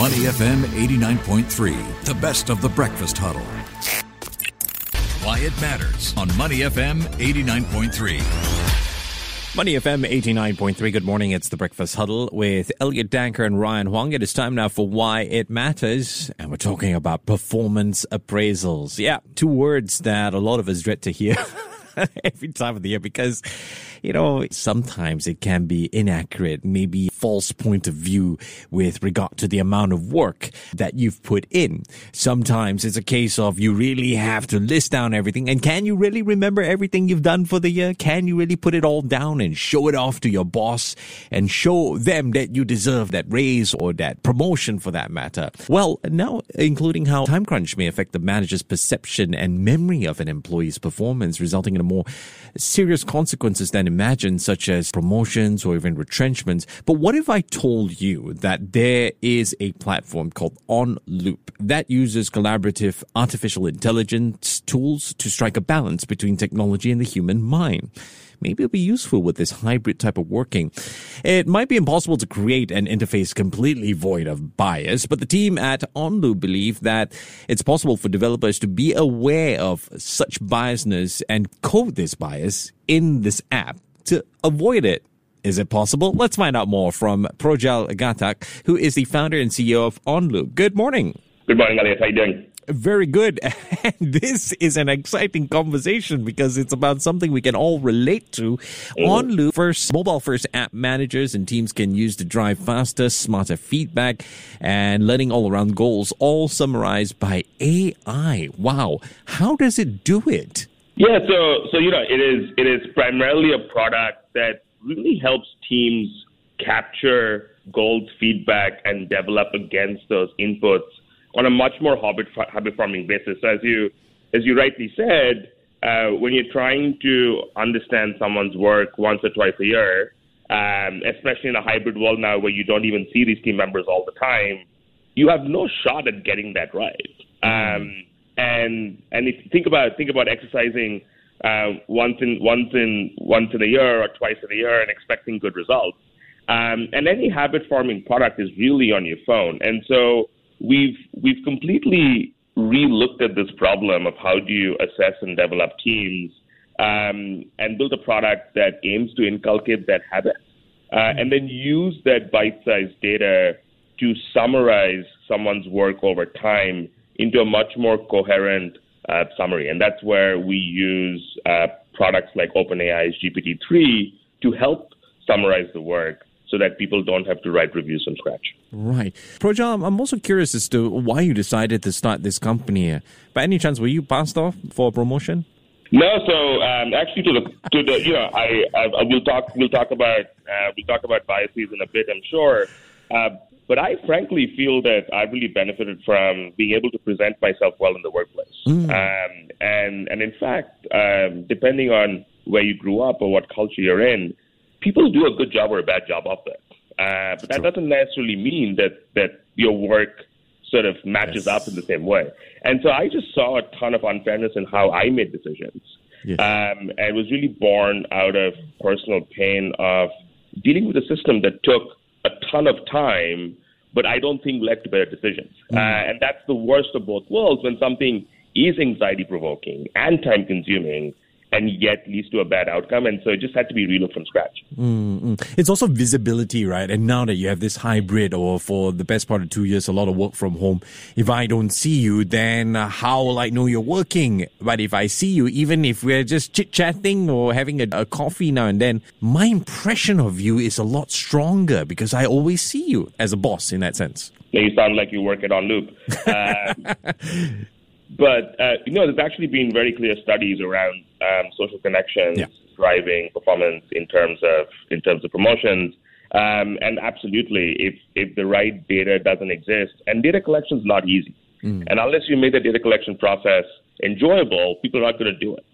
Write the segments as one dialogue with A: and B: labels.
A: Money FM 89.3, the best of the breakfast huddle. Why it matters on Money FM 89.3.
B: Money FM 89.3. Good morning. It's the Breakfast Huddle with Elliot Danker and Ryan Huang. It is time now for Why It Matters. And we're talking about performance appraisals. Yeah, two words that a lot of us dread to hear every time of the year because you know, sometimes it can be inaccurate, maybe false point of view with regard to the amount of work that you've put in. Sometimes it's a case of you really have to list down everything. And can you really remember everything you've done for the year? Can you really put it all down and show it off to your boss and show them that you deserve that raise or that promotion for that matter? Well, now including how time crunch may affect the manager's perception and memory of an employee's performance, resulting in a more serious consequences than imagined, such as promotions or even retrenchments. But what if I told you that there is a platform called OnLoop that uses collaborative artificial intelligence tools to strike a balance between technology and the human mind? Maybe it'll be useful with this hybrid type of working. It might be impossible to create an interface completely void of bias, but the team at OnLoop believe that it's possible for developers to be aware of such biasness and code this bias in this app to avoid it. Is it possible? Let's find out more from Projjal Ghatak, who is the founder and CEO of OnLoop. Good morning.
C: Good morning, Elliot. How you doing?
B: Very good. And this is an exciting conversation because it's about something we can all relate to. Mm-hmm. OnLoop first, mobile first app managers and teams can use to drive faster, smarter feedback and learning all around goals, all summarized by AI. Wow. How does it do it?
C: Yeah, so so you know, it is it is primarily a product that really helps teams capture goals feedback and develop against those inputs on a much more habit habit forming basis. So as you as you rightly said, uh, when you're trying to understand someone's work once or twice a year, um, especially in a hybrid world now where you don't even see these team members all the time, you have no shot at getting that right. Um, and and if think about think about exercising uh, once in once in once in a year or twice in a year and expecting good results. Um, and any habit forming product is really on your phone. And so we've we've completely re-looked at this problem of how do you assess and develop teams um, and build a product that aims to inculcate that habit uh, and then use that bite-sized data to summarize someone's work over time into a much more coherent uh, summary. And that's where we use uh, products like OpenAI's GPT-3 to help summarize the work so that people don't have to write reviews from scratch.
B: Right. Projjal, I'm also curious as to why you decided to start this company. By any chance, were you passed off for a promotion?
C: No, so um, actually, to the to the you know, I, I, I will talk we'll talk about uh, we'll talk about biases in a bit, I'm sure. Uh, but I frankly feel that I really benefited from being able to present myself well in the workplace. Mm. Um, and and in fact, um, depending on where you grew up or what culture you're in, people do a good job or a bad job of it. Uh, but that doesn't necessarily mean that, that your work sort of matches yes. up in the same way. And so I just saw a ton of unfairness in how I made decisions. Yes. Um, and it was really born out of personal pain of dealing with a system that took a ton of time, but I don't think led to better decisions. Mm. Uh, and that's the worst of both worlds when something is anxiety provoking and time consuming and yet leads to a bad outcome. And so it just had to be relooked from scratch.
B: Mm-hmm. It's also visibility, right? And now that you have this hybrid or for the best part of two years, a lot of work from home, if I don't see you, then how will I know you're working? But if I see you, even if we're just chit chatting or having a, a, coffee now and then, my impression of you is a lot stronger because I always see you as a boss in that sense.
C: Yeah, you sound like you work it OnLoop. Uh, but uh, you know, there's actually been very clear studies around um, social connections yeah. driving performance in terms of in terms of promotions. Um, and absolutely, if if the right data doesn't exist, and data collection is not easy, mm. and unless you make the data collection process enjoyable, people are not going to do it.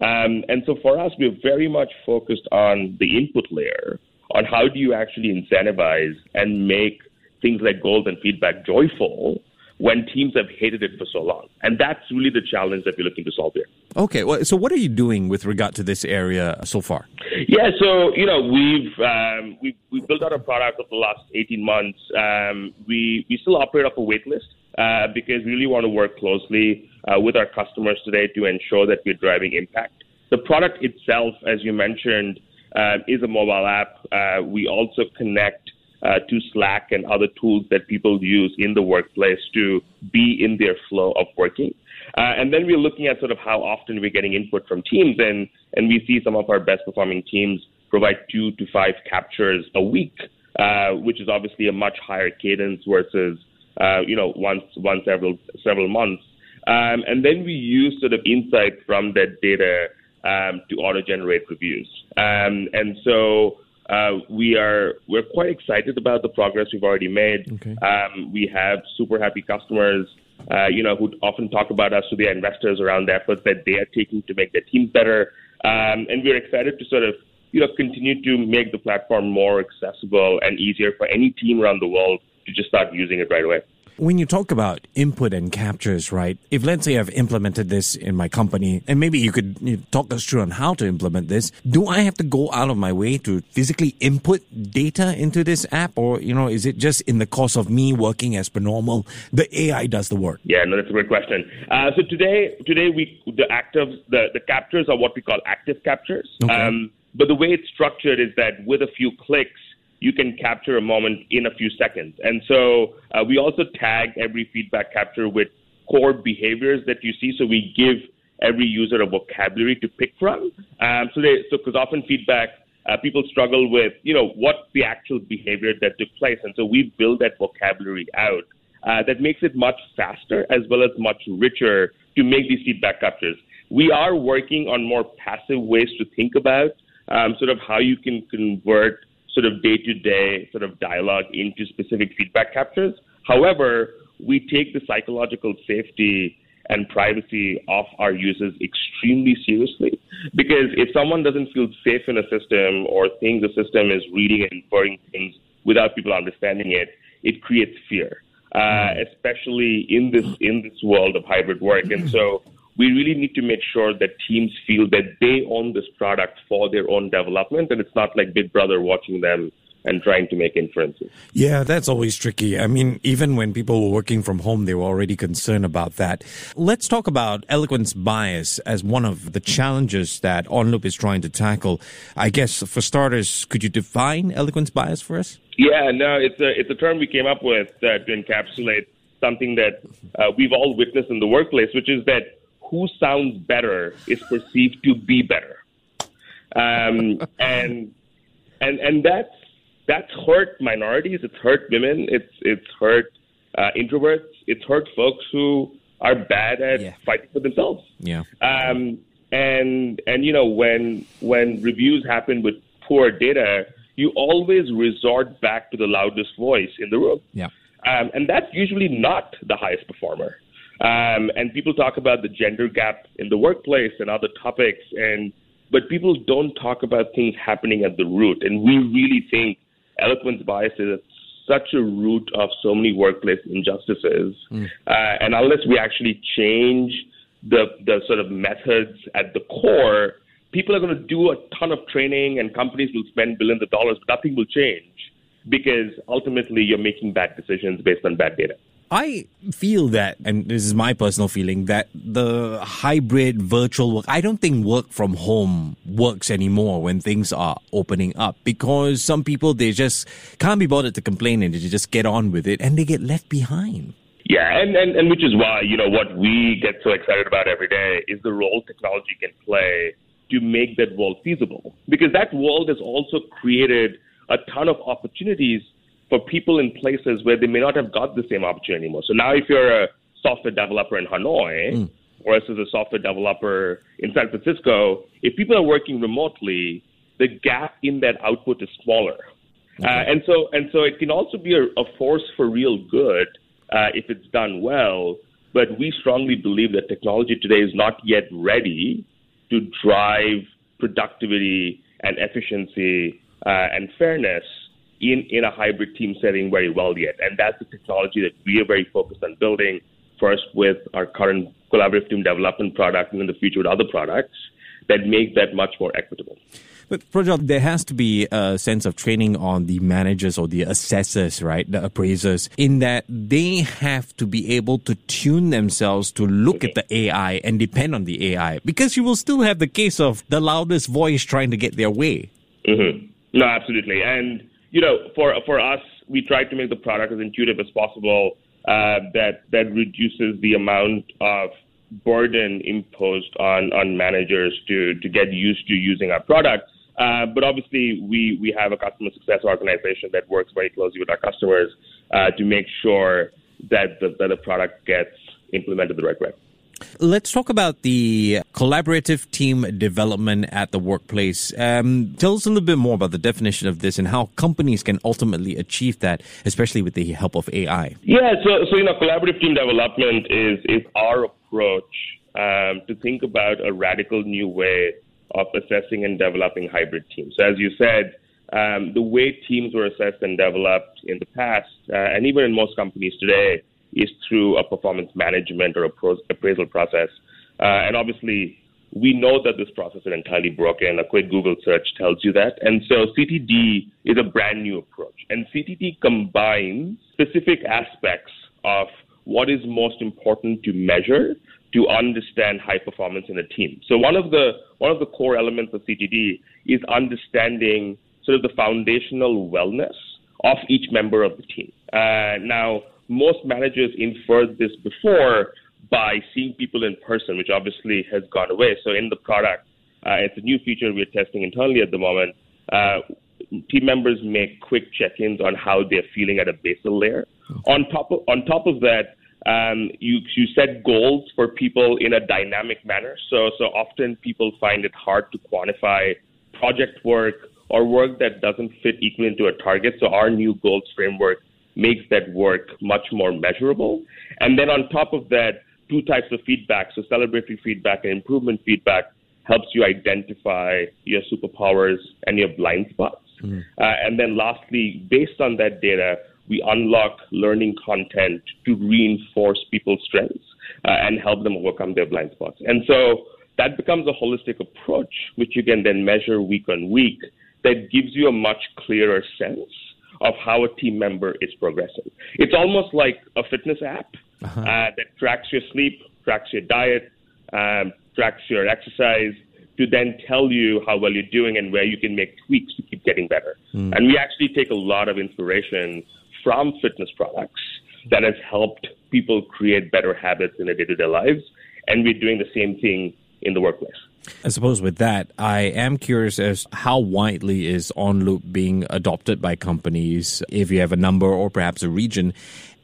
C: Um, and so for us, we're very much focused on the input layer, on how do you actually incentivize and make things like goals and feedback joyful when teams have hated it for so long. And that's really the challenge that we're looking to solve here.
B: Okay, well, so what are you doing with regard to this area so far?
C: Yeah, so you know we've um, we've, we've built out a product over the last 18 months. Um, we we still operate off a wait list uh, because we really want to work closely uh, with our customers today to ensure that we're driving impact. The product itself, as you mentioned, uh, is a mobile app. Uh, we also connect uh, to Slack and other tools that people use in the workplace to be in their flow of working. Uh, and then we're looking at sort of how often we're getting input from teams, and, and we see some of our best performing teams provide two to five captures a week, uh, which is obviously a much higher cadence versus uh, you know once once several several months. Um, and then we use sort of insight from that data um, to auto generate reviews. Um, and so uh, we are we're quite excited about the progress we've already made. Okay. Um, we have super happy customers, uh, you know, who often talk about us to their investors around the efforts that they are taking to make their teams better. Um, and we're excited to sort of you know continue to make the platform more accessible and easier for any team around the world to just start using it right away.
B: When you talk about input and captures, right? If let's say I've implemented this in my company, and maybe you could you know, talk us through on how to implement this, do I have to go out of my way to physically input data into this app, or you know, is it just in the course of me working as per normal, the AI does the work?
C: Yeah, no, that's a great question. Uh, so today, today we the active the the captures are what we call active captures. Okay. Um, but the way it's structured is that with a few clicks you can capture a moment in a few seconds. And so uh, we also tag every feedback capture with core behaviors that you see. So we give every user a vocabulary to pick from. Um, so they, so because often feedback, uh, people struggle with, you know, what's the actual behavior that took place. And so we build that vocabulary out. Uh, that makes it much faster as well as much richer to make these feedback captures. We are working on more passive ways to think about um, sort of how you can convert sort of day to day sort of dialogue into specific feedback captures. However, we take the psychological safety and privacy of our users extremely seriously because if someone doesn't feel safe in a system or thinks the system is reading and inferring things without people understanding it, it creates fear, uh, especially in this in this world of hybrid work. And so we really need to make sure that teams feel that they own this product for their own development and it's not like Big Brother watching them and trying to make inferences.
B: Yeah, that's always tricky. I mean, even when people were working from home, they were already concerned about that. Let's talk about eloquence bias as one of the challenges that OnLoop is trying to tackle. I guess for starters, could you define eloquence bias for us?
C: Yeah, no, it's a it's a term we came up with uh, to encapsulate something that uh, we've all witnessed in the workplace, which is that who sounds better is perceived to be better, um, and and and that's that's hurt minorities. It's hurt women. It's it's hurt uh, introverts. It's hurt folks who are bad at yeah. fighting for themselves.
B: Yeah.
C: Um, and and you know when when reviews happen with poor data, you always resort back to the loudest voice in the room.
B: Yeah.
C: Um, and that's usually not the highest performer. Um, and people talk about the gender gap in the workplace and other topics, and but people don't talk about things happening at the root. And we really think eloquence bias is such a root of so many workplace injustices. Mm. Uh, and unless we actually change the the sort of methods at the core, people are going to do a ton of training, and companies will spend billions of dollars, but nothing will change because ultimately you're making bad decisions based on bad data.
B: I feel that, and this is my personal feeling, that the hybrid virtual work, I don't think work from home works anymore when things are opening up because some people, they just can't be bothered to complain and they just get on with it and they get left behind.
C: Yeah, and, and, and which is why, you know, what we get so excited about every day is the role technology can play to make that world feasible. Because that world has also created a ton of opportunities for people in places where they may not have got the same opportunity anymore. So now, if you're a software developer in Hanoi, mm. or as a software developer in San Francisco, if people are working remotely, the gap in that output is smaller. Okay. Uh, and so, and so, it can also be a, a force for real good uh, if it's done well. But we strongly believe that technology today is not yet ready to drive productivity and efficiency uh, and fairness in, in a hybrid team setting very well yet. And that's the technology that we are very focused on building, first with our current collaborative team development product and in the future with other products that make that much more equitable.
B: But Prajal, there has to be a sense of training on the managers or the assessors, right? The appraisers, in that they have to be able to tune themselves to look at the AI and depend on the AI because you will still have the case of the loudest voice trying to get their way.
C: Mm-hmm. No, absolutely. And, you know, for, for us, we try to make the product as intuitive as possible uh, that, that reduces the amount of burden imposed on, on managers to, to get used to using our product. Uh, but obviously, we, we have a customer success organization that works very closely with our customers uh, to make sure that the, that the product gets implemented the right way.
B: Let's talk about the collaborative team development at the workplace. Um, tell us a little bit more about the definition of this and how companies can ultimately achieve that, especially with the help of AI.
C: Yeah, so, so you know, collaborative team development is, is our approach um, to think about a radical new way of assessing and developing hybrid teams. So, as you said, um, the way teams were assessed and developed in the past, uh, and even in most companies today, is through a performance management or appraisal process. Uh, and obviously, we know that this process is entirely broken. A quick Google search tells you that. And so CTD is a brand new approach. And CTD combines specific aspects of what is most important to measure to understand high performance in a team. So one of the one of the core elements of CTD is understanding sort of the foundational wellness of each member of the team. Uh, now, most managers inferred this before by seeing people in person, which obviously has gone away. So in the product, uh, it's a new feature we're testing internally at the moment. Uh, team members make quick check-ins on how they're feeling at a basal layer. Okay. On top of on top of that, um, you, you set goals for people in a dynamic manner. So, so often people find it hard to quantify project work or work that doesn't fit equally into a target. So our new goals framework makes that work much more measurable. And then on top of that, two types of feedback. So celebratory feedback and improvement feedback helps you identify your superpowers and your blind spots. Mm. Uh, and then lastly, based on that data, we unlock learning content to reinforce people's strengths uh, and help them overcome their blind spots. And so that becomes a holistic approach, which you can then measure week on week, that gives you a much clearer sense of how a team member is progressing. It's almost like a fitness app uh-huh. uh, that tracks your sleep, tracks your diet, um, tracks your exercise, to then tell you how well you're doing and where you can make tweaks to keep getting better. Mm. And we actually take a lot of inspiration from fitness products that has helped people create better habits in their day to day lives. And we're doing the same thing in the workplace.
B: I suppose with that, I am curious as how widely is OnLoop being adopted by companies, if you have a number or perhaps a region,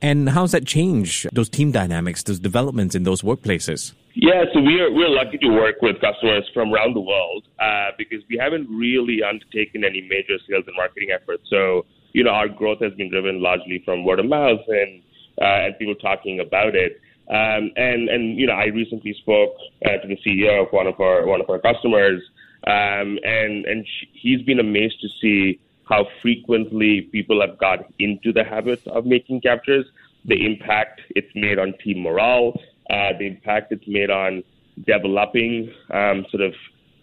B: and how's that changed those team dynamics, those developments in those workplaces?
C: Yeah, so we're we're lucky to work with customers from around the world uh, because we haven't really undertaken any major sales and marketing efforts. So you know, our growth has been driven largely from word of mouth and uh, and people talking about it. Um, and and you know, I recently spoke uh, to the CEO of one of our one of our customers, um, and and he's been amazed to see how frequently people have got into the habit of making captures, the impact it's made on team morale, uh, the impact it's made on developing um, sort of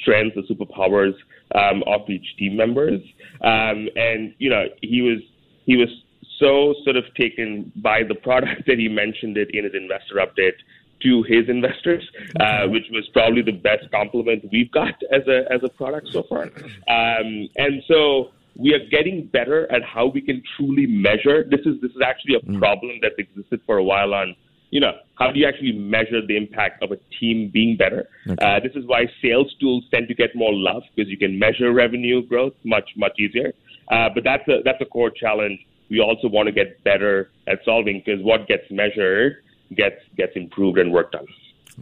C: strengths or superpowers um, of each team members. Um, and you know, he was he was so sort of taken by the product that he mentioned it in his investor update to his investors, uh, which was probably the best compliment we've got as a as a product so far. Um, and so we are getting better at how we can truly measure. This is this is actually a mm. problem that's existed for a while on you know, how do you actually measure the impact of a team being better? Okay. Uh, this is why sales tools tend to get more love because you can measure revenue growth much, much easier. Uh, but that's a, that's a core challenge we also want to get better at solving because what gets measured gets, gets improved and worked on.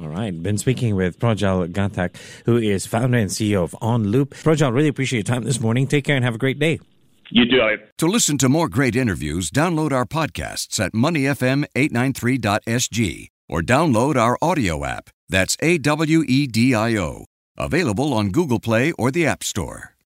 B: All right. Been speaking with Prajal Ghatak, who is founder and CEO of OnLoop. Prajal, really appreciate your time this morning. Take care and have a great day.
C: You do. it.
A: To listen to more great interviews, download our podcasts at moneyfm893.sg or download our audio app. That's A W E D I O. Available on Google Play or the App Store.